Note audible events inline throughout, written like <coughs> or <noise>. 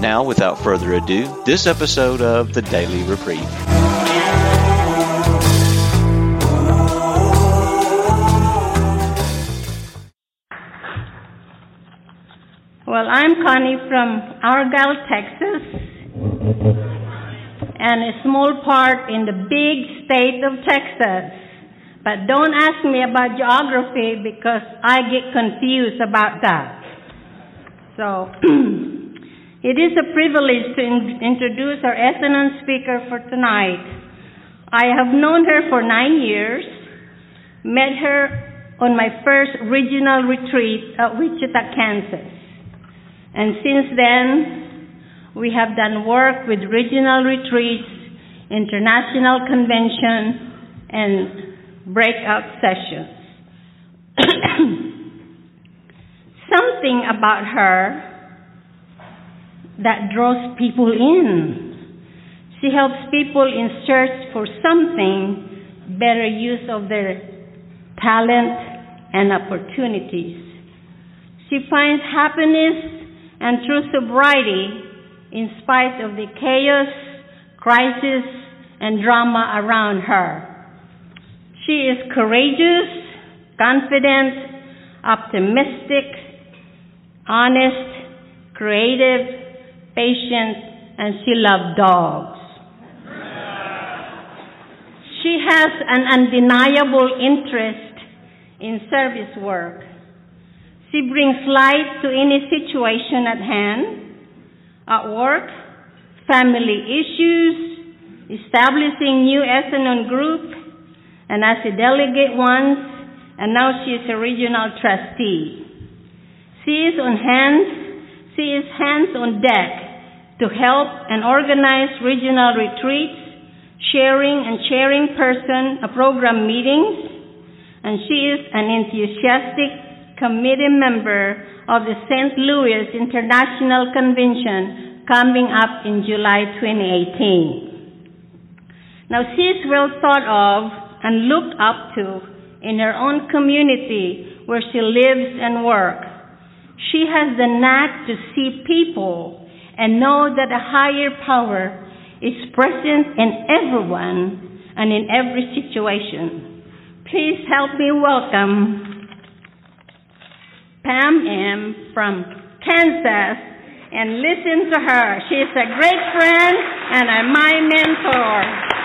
Now, without further ado, this episode of the Daily Reprieve. Well, I'm Connie from Argyle, Texas, and a small part in the big state of Texas. But don't ask me about geography because I get confused about that. So, <clears throat> it is a privilege to in- introduce our S-Anon speaker for tonight. I have known her for nine years, met her on my first regional retreat at Wichita, Kansas. And since then, we have done work with regional retreats, international convention, and breakout sessions. <clears throat> Something about her that draws people in. She helps people in search for something, better use of their talent and opportunities. She finds happiness and true sobriety in spite of the chaos, crisis, and drama around her. She is courageous, confident, optimistic, honest, creative, patient, and she loves dogs. She has an undeniable interest in service work. She brings light to any situation at hand, at work, family issues, establishing new S-Anon group, and as a delegate once, and now she is a regional trustee. She is on hands, she is hands on deck to help and organize regional retreats, sharing and sharing person, uh, program meetings, and she is an enthusiastic committee member of the St. Louis International Convention coming up in July 2018. Now she is well thought of and looked up to in her own community where she lives and works. She has the knack to see people and know that a higher power is present in everyone and in every situation. Please help me welcome Pam M. from Kansas and listen to her. She's a great friend and a, my mentor.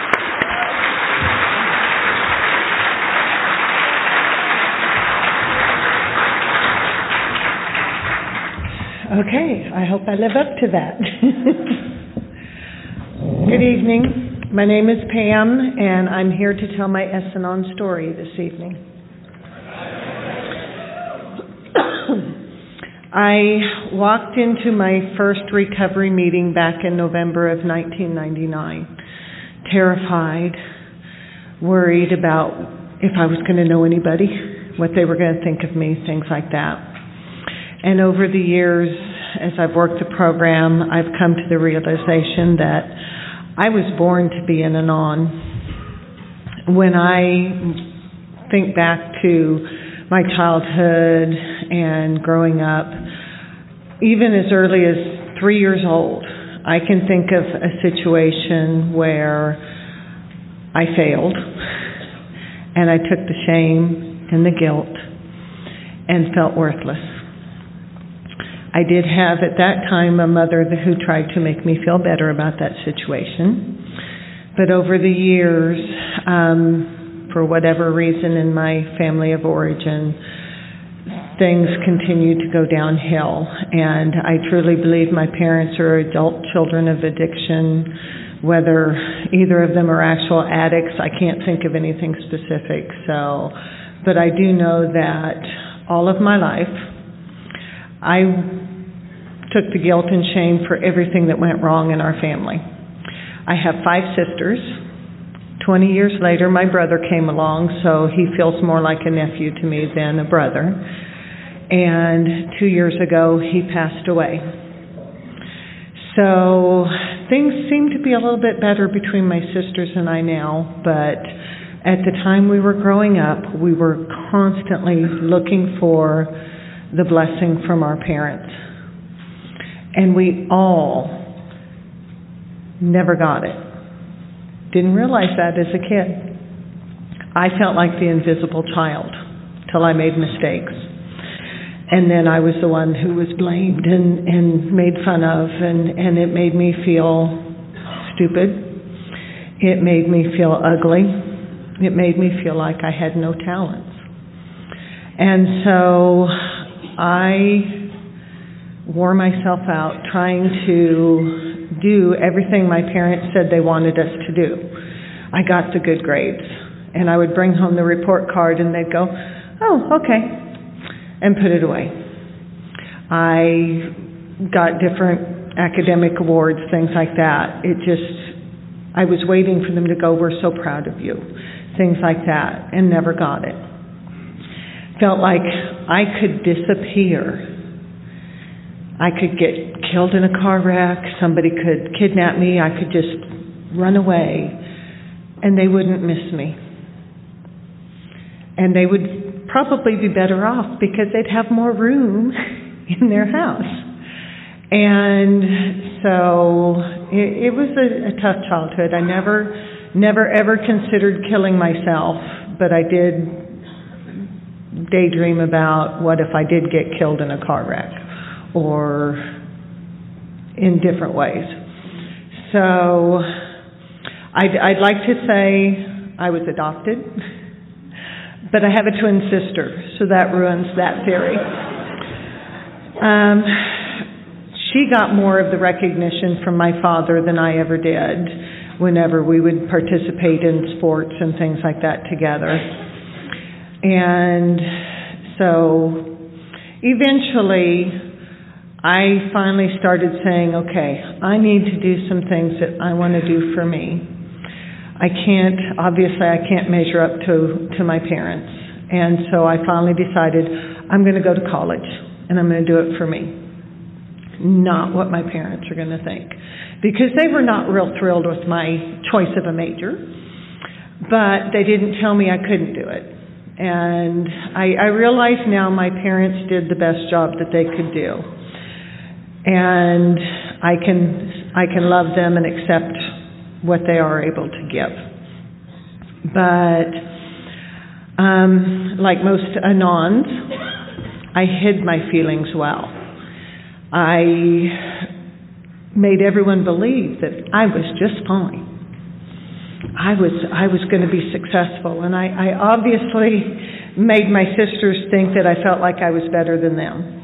Okay, I hope I live up to that. <laughs> Good evening. My name is Pam, and I'm here to tell my S-Anon story this evening. <coughs> I walked into my first recovery meeting back in November of 1999, terrified, worried about if I was going to know anybody, what they were going to think of me, things like that. And over the years, as I've worked the program, I've come to the realization that I was born to be in and on. When I think back to my childhood and growing up, even as early as three years old, I can think of a situation where I failed and I took the shame and the guilt and felt worthless. I did have at that time a mother who tried to make me feel better about that situation. But over the years, um, for whatever reason in my family of origin, things continued to go downhill. And I truly believe my parents are adult children of addiction. Whether either of them are actual addicts, I can't think of anything specific. So, but I do know that all of my life, I took the guilt and shame for everything that went wrong in our family. I have five sisters. 20 years later, my brother came along, so he feels more like a nephew to me than a brother. And two years ago, he passed away. So things seem to be a little bit better between my sisters and I now, but at the time we were growing up, we were constantly looking for the blessing from our parents. And we all never got it. Didn't realize that as a kid. I felt like the invisible child till I made mistakes. And then I was the one who was blamed and, and made fun of, and, and it made me feel stupid. It made me feel ugly. It made me feel like I had no talents. And so I wore myself out trying to do everything my parents said they wanted us to do. I got the good grades, and I would bring home the report card, and they'd go, Oh, okay, and put it away. I got different academic awards, things like that. It just, I was waiting for them to go, We're so proud of you, things like that, and never got it. Felt like I could disappear I could get killed in a car wreck, somebody could kidnap me, I could just run away, and they wouldn't miss me. And they would probably be better off because they'd have more room <laughs> in their house. And so it, it was a, a tough childhood. I never, never ever considered killing myself, but I did daydream about what if I did get killed in a car wreck or in different ways. So I'd, I'd like to say I was adopted, but I have a twin sister, so that ruins that theory. Um, she got more of the recognition from my father than I ever did whenever we would participate in sports and things like that together. And so eventually, I finally started saying, okay, I need to do some things that I want to do for me. I can't, obviously, I can't measure up to, to my parents. And so I finally decided I'm going to go to college and I'm going to do it for me. Not what my parents are going to think. Because they were not real thrilled with my choice of a major, but they didn't tell me I couldn't do it. And I, I realize now my parents did the best job that they could do and I can I can love them and accept what they are able to give. But um, like most anons, I hid my feelings well. I made everyone believe that I was just fine. I was I was going to be successful, and I, I obviously made my sisters think that I felt like I was better than them.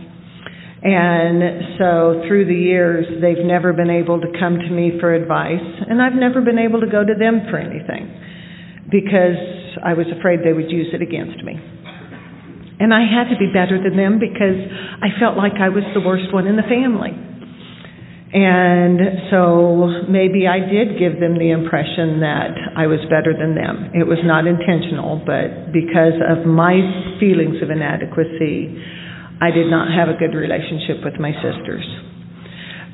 And so through the years, they've never been able to come to me for advice, and I've never been able to go to them for anything because I was afraid they would use it against me. And I had to be better than them because I felt like I was the worst one in the family. And so maybe I did give them the impression that I was better than them. It was not intentional, but because of my feelings of inadequacy, I did not have a good relationship with my sisters.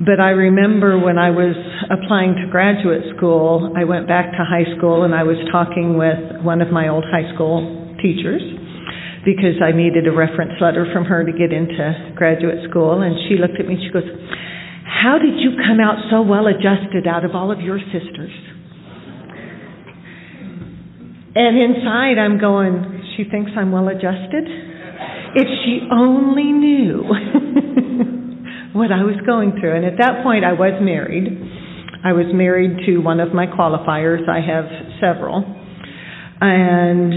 But I remember when I was applying to graduate school, I went back to high school and I was talking with one of my old high school teachers because I needed a reference letter from her to get into graduate school. And she looked at me and she goes, How did you come out so well adjusted out of all of your sisters? And inside I'm going, She thinks I'm well adjusted? If she only knew <laughs> what I was going through. And at that point, I was married. I was married to one of my qualifiers. I have several. And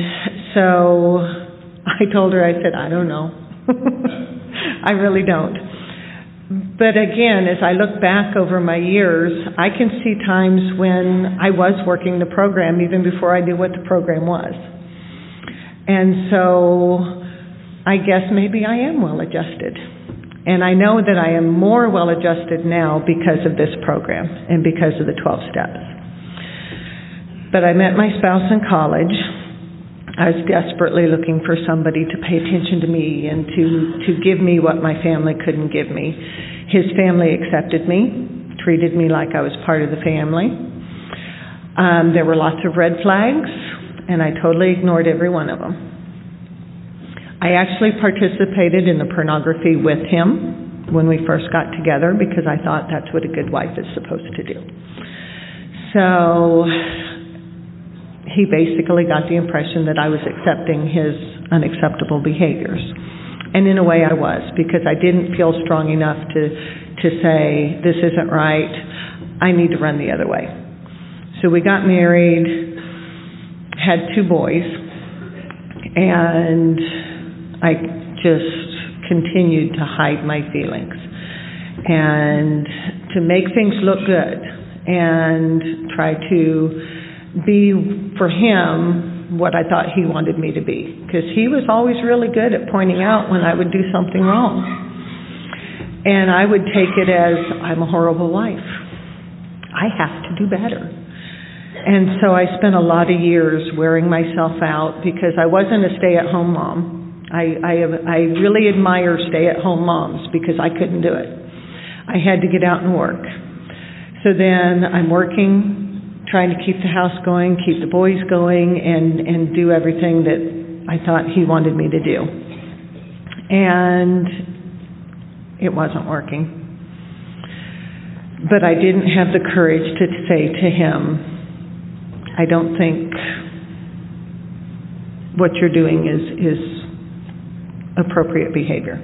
so I told her, I said, I don't know. <laughs> I really don't. But again, as I look back over my years, I can see times when I was working the program even before I knew what the program was. And so I guess maybe I am well adjusted. And I know that I am more well adjusted now because of this program and because of the 12 steps. But I met my spouse in college. I was desperately looking for somebody to pay attention to me and to, to give me what my family couldn't give me. His family accepted me, treated me like I was part of the family. Um, there were lots of red flags, and I totally ignored every one of them. I actually participated in the pornography with him when we first got together because I thought that's what a good wife is supposed to do. So he basically got the impression that I was accepting his unacceptable behaviors. And in a way I was because I didn't feel strong enough to to say this isn't right. I need to run the other way. So we got married, had two boys, and I just continued to hide my feelings and to make things look good and try to be for him what I thought he wanted me to be because he was always really good at pointing out when I would do something wrong. And I would take it as I'm a horrible wife. I have to do better. And so I spent a lot of years wearing myself out because I wasn't a stay at home mom. I, I, really admire stay at home moms because I couldn't do it. I had to get out and work. So then I'm working, trying to keep the house going, keep the boys going, and, and do everything that I thought he wanted me to do. And it wasn't working. But I didn't have the courage to say to him, I don't think what you're doing is, is appropriate behavior.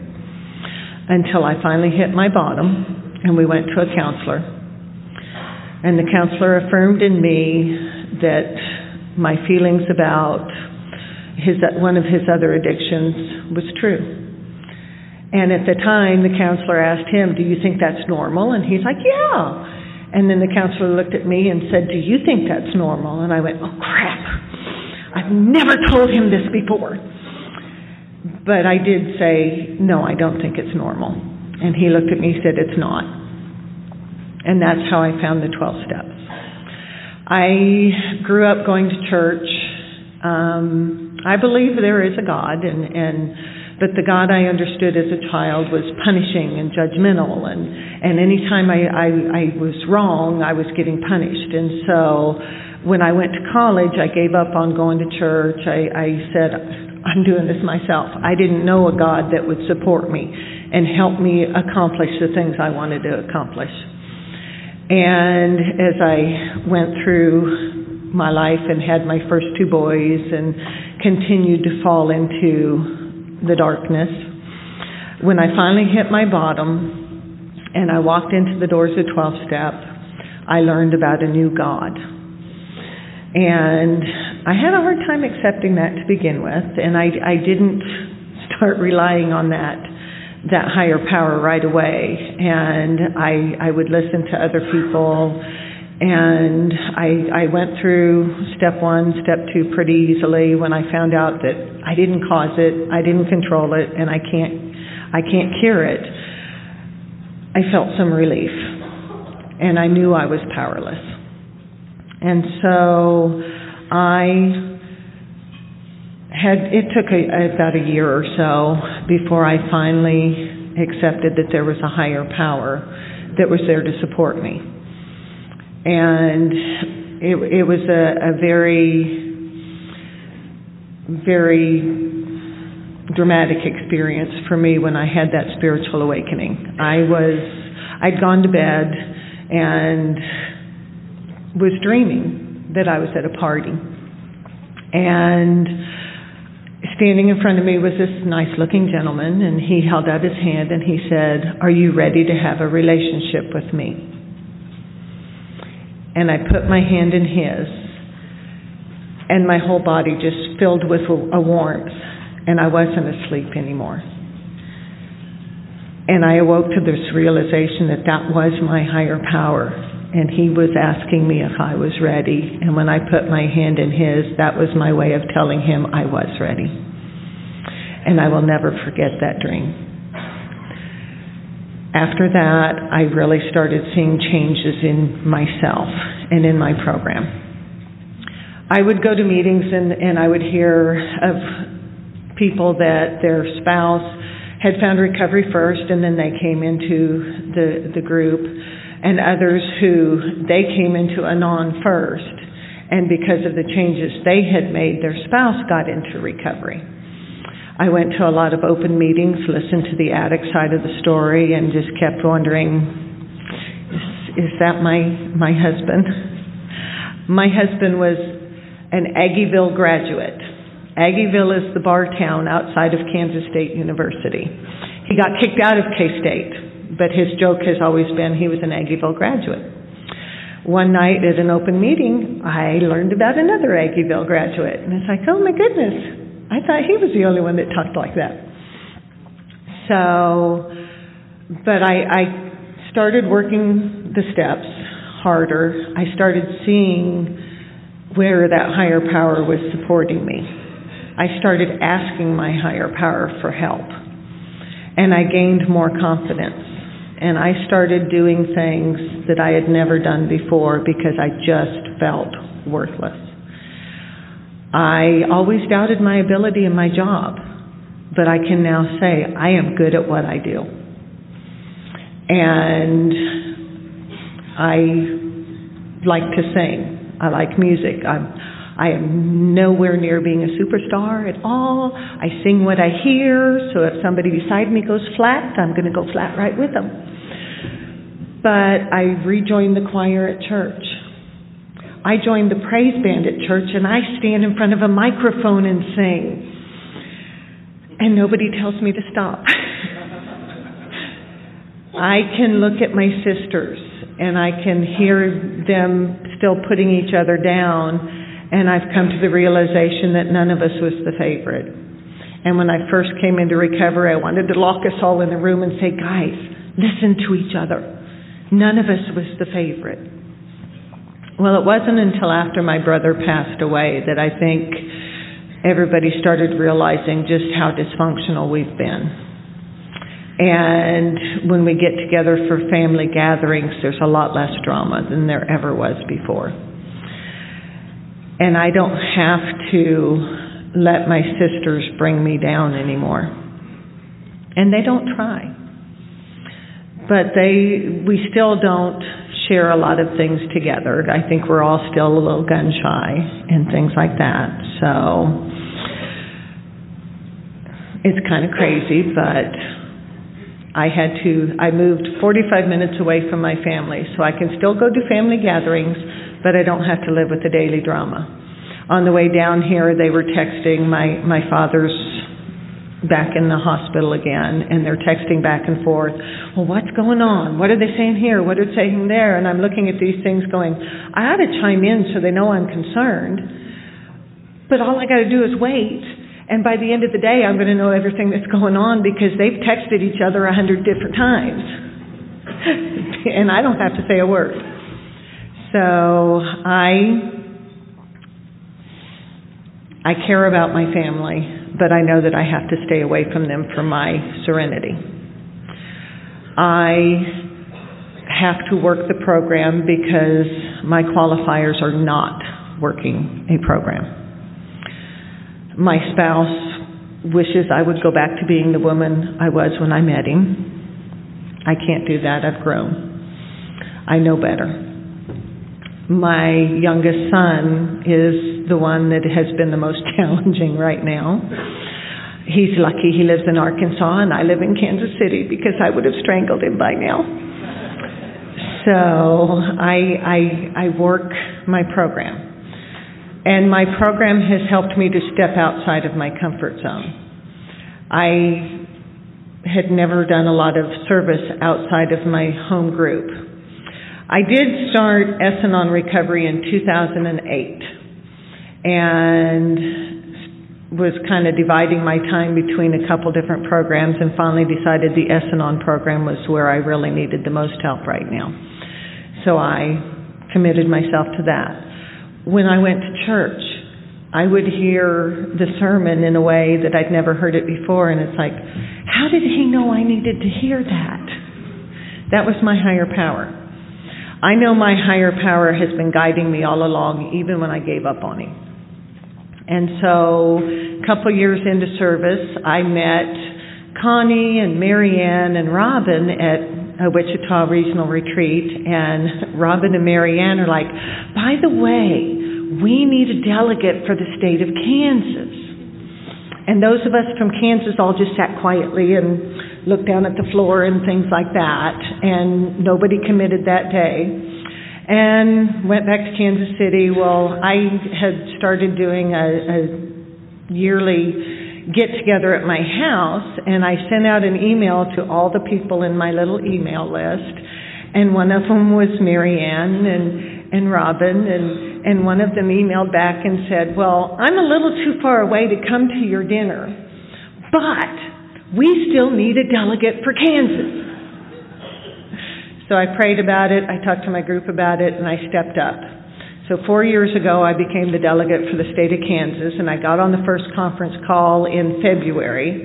Until I finally hit my bottom and we went to a counselor. And the counselor affirmed in me that my feelings about his one of his other addictions was true. And at the time the counselor asked him, "Do you think that's normal?" And he's like, "Yeah." And then the counselor looked at me and said, "Do you think that's normal?" And I went, "Oh crap. I've never told him this before." But I did say, no, I don't think it's normal. And he looked at me and said, it's not. And that's how I found the 12 steps. I grew up going to church. Um, I believe there is a God, and, and but the God I understood as a child was punishing and judgmental, and and anytime I, I I was wrong, I was getting punished. And so, when I went to college, I gave up on going to church. I, I said I'm doing this myself. I didn't know a God that would support me and help me accomplish the things I wanted to accomplish. And as I went through my life and had my first two boys and continued to fall into the darkness, when I finally hit my bottom and I walked into the doors of 12 step, I learned about a new God. And I had a hard time accepting that to begin with, and I, I didn't start relying on that that higher power right away. And I I would listen to other people, and I I went through step one, step two pretty easily when I found out that I didn't cause it, I didn't control it, and I can't I can't cure it. I felt some relief, and I knew I was powerless. And so I had, it took a, about a year or so before I finally accepted that there was a higher power that was there to support me. And it, it was a, a very, very dramatic experience for me when I had that spiritual awakening. I was, I'd gone to bed and was dreaming that I was at a party. And standing in front of me was this nice looking gentleman, and he held out his hand and he said, Are you ready to have a relationship with me? And I put my hand in his, and my whole body just filled with a warmth, and I wasn't asleep anymore. And I awoke to this realization that that was my higher power and he was asking me if I was ready. And when I put my hand in his, that was my way of telling him I was ready. And I will never forget that dream. after that, I really started seeing changes in myself and in my program. I would go to meetings and, and I would hear of people that their spouse had found recovery first and then they came into the, the group, and others who they came into Anon first, and because of the changes they had made, their spouse got into recovery. I went to a lot of open meetings, listened to the addict side of the story, and just kept wondering, is, is that my my husband? My husband was an Aggieville graduate. Aggieville is the bar town outside of Kansas State University. He got kicked out of K State, but his joke has always been he was an Aggieville graduate. One night at an open meeting, I learned about another Aggieville graduate, and it's like, oh my goodness, I thought he was the only one that talked like that. So, but I, I started working the steps harder. I started seeing where that higher power was supporting me. I started asking my higher power for help. And I gained more confidence. And I started doing things that I had never done before because I just felt worthless. I always doubted my ability in my job, but I can now say I am good at what I do. And I like to sing. I like music. I'm, I am nowhere near being a superstar at all. I sing what I hear, so if somebody beside me goes flat, I'm going to go flat right with them. But I rejoined the choir at church. I joined the praise band at church and I stand in front of a microphone and sing. And nobody tells me to stop. <laughs> I can look at my sisters and I can hear them still putting each other down, and I've come to the realization that none of us was the favorite. And when I first came into recovery, I wanted to lock us all in a room and say, guys, listen to each other. None of us was the favorite. Well, it wasn't until after my brother passed away that I think everybody started realizing just how dysfunctional we've been. And when we get together for family gatherings, there's a lot less drama than there ever was before. And I don't have to let my sisters bring me down anymore. And they don't try. But they we still don't share a lot of things together. I think we're all still a little gun shy and things like that. So it's kind of crazy, but I had to, I moved 45 minutes away from my family, so I can still go to family gatherings, but I don't have to live with the daily drama. On the way down here, they were texting my, my father's back in the hospital again and they're texting back and forth well what's going on? What are they saying here? What are they saying there? And i'm looking at these things going i ought to chime in so they know i'm concerned but all i got to do is wait and by the end of the day i'm going to know everything that's going on because they've texted each other a hundred different times. <laughs> And i don't have to say a word so i i care about my family but I know that I have to stay away from them for my serenity. I have to work the program because my qualifiers are not working a program. My spouse wishes I would go back to being the woman I was when I met him. I can't do that. I've grown. I know better. My youngest son is the one that has been the most <laughs> challenging right now. He's lucky he lives in Arkansas and I live in Kansas City because I would have strangled him by now. So I, I, I work my program. And my program has helped me to step outside of my comfort zone. I had never done a lot of service outside of my home group. I did start S-Anon Recovery in 2008 and was kind of dividing my time between a couple different programs and finally decided the S-Anon program was where I really needed the most help right now. So I committed myself to that. When I went to church, I would hear the sermon in a way that I'd never heard it before, and it's like, how did he know I needed to hear that? That was my higher power. I know my higher power has been guiding me all along, even when I gave up on him. And so, a couple years into service, I met Connie and Marianne and Robin at a Wichita Regional Retreat, and Robin and Marianne are like, by the way, we need a delegate for the state of Kansas. And those of us from Kansas all just sat quietly and looked down at the floor and things like that, and nobody committed that day. And went back to Kansas City. Well, I had started doing a, a yearly get together at my house, and I sent out an email to all the people in my little email list, and one of them was Marianne and and Robin, and and one of them emailed back and said, "Well, I'm a little too far away to come to your dinner, but." We still need a delegate for Kansas. So I prayed about it, I talked to my group about it, and I stepped up. So four years ago, I became the delegate for the state of Kansas, and I got on the first conference call in February.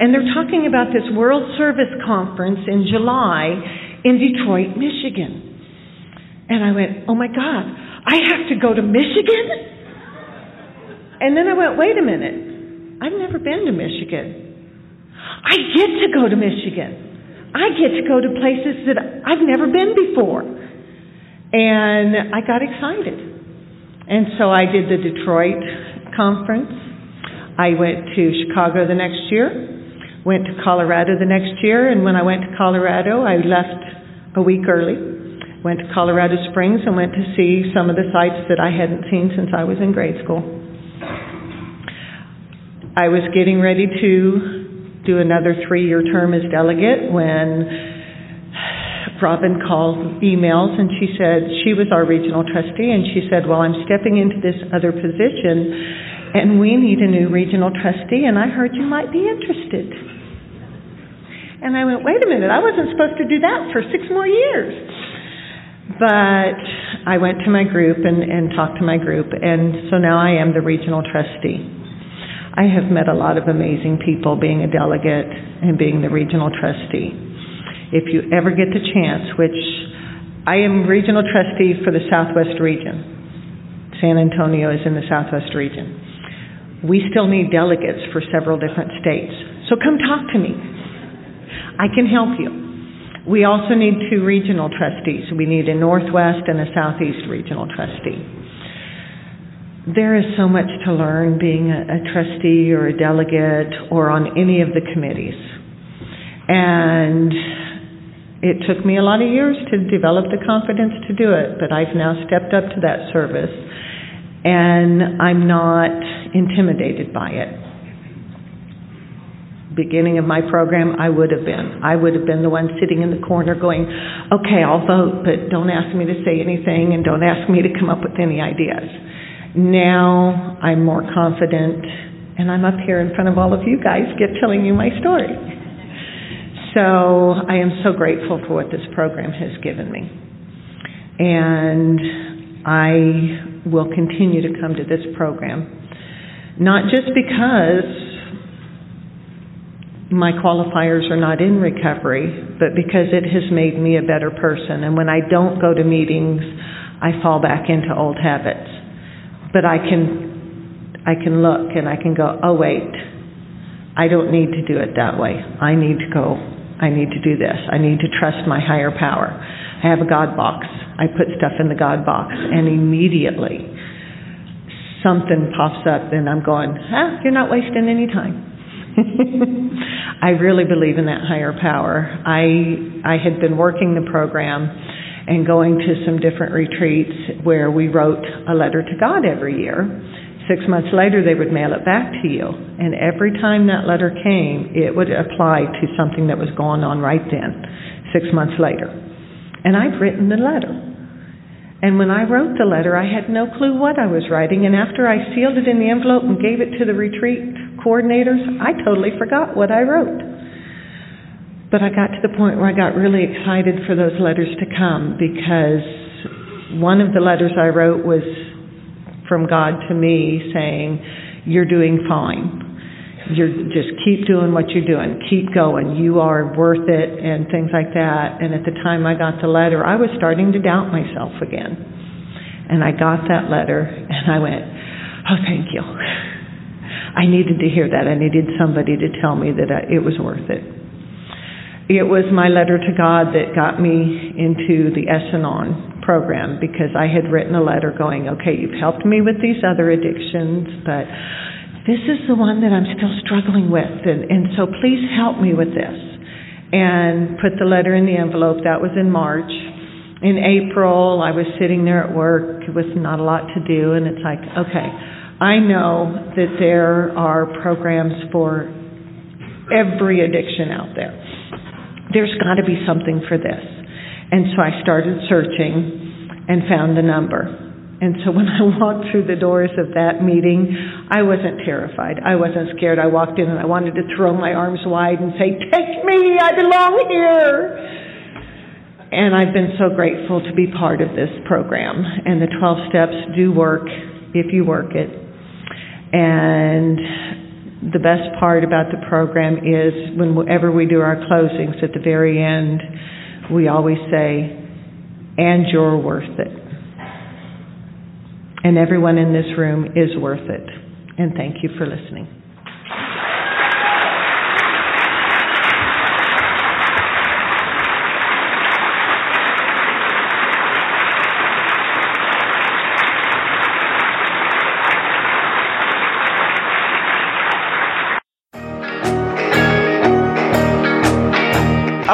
And they're talking about this World Service Conference in July in Detroit, Michigan. And I went, oh my God, I have to go to Michigan? And then I went, wait a minute, I've never been to Michigan. I get to go to Michigan. I get to go to places that I've never been before. And I got excited. And so I did the Detroit conference. I went to Chicago the next year, went to Colorado the next year, and when I went to Colorado, I left a week early, went to Colorado Springs, and went to see some of the sites that I hadn't seen since I was in grade school. I was getting ready to do another three year term as delegate when Robin called emails and she said she was our regional trustee and she said, Well, I'm stepping into this other position and we need a new regional trustee and I heard you might be interested. And I went, Wait a minute, I wasn't supposed to do that for six more years. But I went to my group and, and talked to my group, and so now I am the regional trustee. I have met a lot of amazing people being a delegate and being the regional trustee. If you ever get the chance, which I am regional trustee for the Southwest region, San Antonio is in the Southwest region. We still need delegates for several different states. So come talk to me. I can help you. We also need two regional trustees. We need a Northwest and a Southeast regional trustee there is so much to learn being a, a, trustee or a delegate or on any of the committees. And it took me a lot of years to develop the confidence to do it, but I've now stepped up to that service and I'm not intimidated by it. Beginning of my program, I would have been. I would have been the one sitting in the corner going, okay, I'll vote, but don't ask me to say anything and don't ask me to come up with any ideas now I'm more confident, and I'm up here in front of all of you guys, get telling you my story. So I am so grateful for what this program has given me. And I will continue to come to this program, not just because my qualifiers are not in recovery, but because it has made me a better person. And when I don't go to meetings, I fall back into old habits but I can I can look and I can go, oh wait, I don't need to do it that way. I need to go. I need to do this. I need to trust my higher power. I have a God box. I put stuff in the God box, and immediately something pops up, and I'm going, ah, you're not wasting any time. <laughs> I really believe in that higher power. I I had been working the program and going to some different retreats where we wrote a letter to God every year. Six months later, they would mail it back to you. And every time that letter came, it would apply to something that was going on right then, six months later. And I'd written the letter. And when I wrote the letter, I had no clue what I was writing. And after I sealed it in the envelope and gave it to the retreat coordinators, I totally forgot what I wrote. But I got to the point where I got really excited for those letters to come because one of the letters I wrote was from God to me saying, You're doing fine. you're just keep doing what you're doing, keep going, you are worth it, and things like that. And at the time I got the letter, I was starting to doubt myself again. And I got that letter, and I went, Oh, thank you. I needed to hear that. I needed somebody to tell me that I, it was worth it. It was my letter to God that got me into the S-Anon program because I had written a letter going, okay, you've helped me with these other addictions, but this is the one that I'm still struggling with, and, and so please help me with this. And put the letter in the envelope. That was in March. In April, I was sitting there at work with not a lot to do, and it's like, okay, I know that there are programs for every addiction out there. There's got to be something for this. And so I started searching and found the number. And so <laughs> when I walked through the doors of that meeting, I wasn't terrified. I wasn't scared. I walked in and I wanted to throw my arms wide and say, Take me, I belong here. And I've been so grateful to be part of this program. And the 12 steps do work if you work it. And the best part about the program is whenever we do our closings at the very end, we always say, and you're worth it. And everyone in this room is worth it. And thank you for listening.